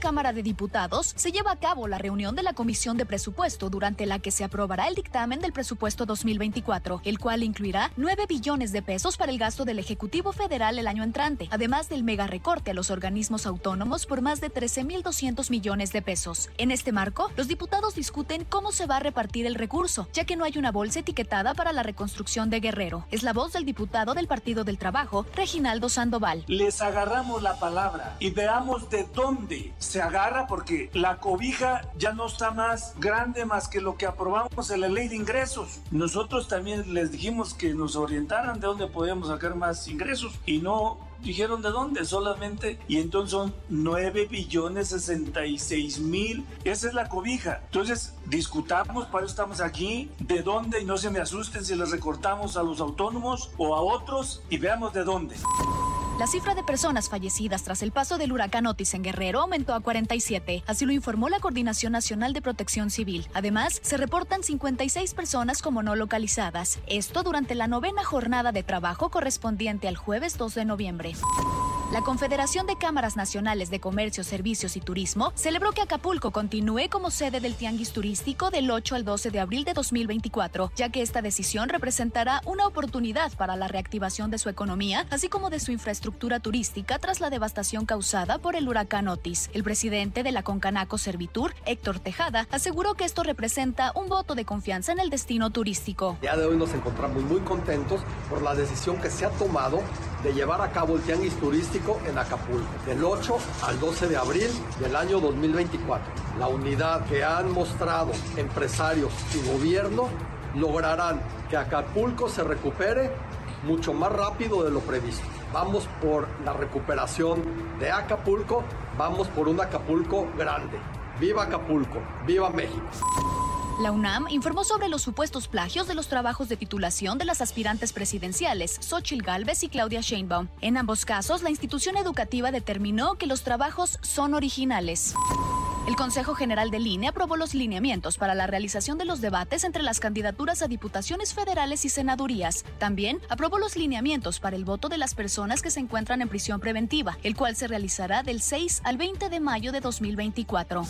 Cámara de Diputados se lleva a cabo la reunión de la Comisión de Presupuesto durante la que se aprobará el dictamen del presupuesto 2024, el cual incluirá 9 billones de pesos para el gasto del Ejecutivo Federal el año entrante, además del mega recorte a los organismos autónomos por más de 13.200 millones de pesos. En este marco, los diputados discuten cómo se va a repartir el recurso, ya que no hay una bolsa etiquetada para la reconstrucción de Guerrero. Es la voz del diputado del Partido del Trabajo, Reginaldo Sandoval. Les agarramos la palabra y veamos de dónde se agarra porque la cobija ya no está más grande más que lo que aprobamos en la ley de ingresos. Nosotros también les dijimos que nos orientaran de dónde podíamos sacar más ingresos y no dijeron de dónde solamente y entonces son 9 billones 66 mil. Esa es la cobija. Entonces discutamos para eso estamos aquí de dónde y no se me asusten si les recortamos a los autónomos o a otros y veamos de dónde la cifra de personas fallecidas tras el paso del huracán Otis en Guerrero aumentó a 47, así lo informó la Coordinación Nacional de Protección Civil. Además, se reportan 56 personas como no localizadas, esto durante la novena jornada de trabajo correspondiente al jueves 2 de noviembre. La Confederación de Cámaras Nacionales de Comercio, Servicios y Turismo celebró que Acapulco continúe como sede del Tianguis Turístico del 8 al 12 de abril de 2024, ya que esta decisión representará una oportunidad para la reactivación de su economía, así como de su infraestructura turística tras la devastación causada por el huracán Otis. El presidente de la Concanaco Servitur, Héctor Tejada, aseguró que esto representa un voto de confianza en el destino turístico. Ya de hoy nos encontramos muy contentos por la decisión que se ha tomado de llevar a cabo el Tianguis Turístico en Acapulco, del 8 al 12 de abril del año 2024. La unidad que han mostrado empresarios y gobierno lograrán que Acapulco se recupere mucho más rápido de lo previsto. Vamos por la recuperación de Acapulco, vamos por un Acapulco grande. ¡Viva Acapulco! ¡Viva México! La UNAM informó sobre los supuestos plagios de los trabajos de titulación de las aspirantes presidenciales, Xochil Gálvez y Claudia Sheinbaum. En ambos casos, la institución educativa determinó que los trabajos son originales. El Consejo General del INE aprobó los lineamientos para la realización de los debates entre las candidaturas a diputaciones federales y senadurías. También aprobó los lineamientos para el voto de las personas que se encuentran en prisión preventiva, el cual se realizará del 6 al 20 de mayo de 2024.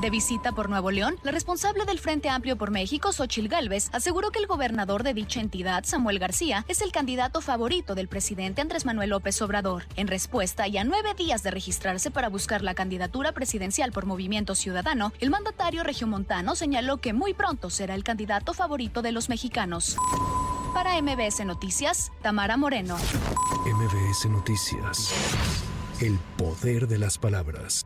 De visita por Nuevo León, la responsable del Frente Amplio por México, Xochil Gálvez, aseguró que el gobernador de dicha entidad, Samuel García, es el candidato favorito del presidente Andrés Manuel López Obrador. En respuesta y a nueve días de registrarse para buscar la candidatura presidencial por Movimiento Ciudadano, el mandatario regiomontano señaló que muy pronto será el candidato favorito de los mexicanos. Para MBS Noticias, Tamara Moreno. MBS Noticias. El poder de las palabras.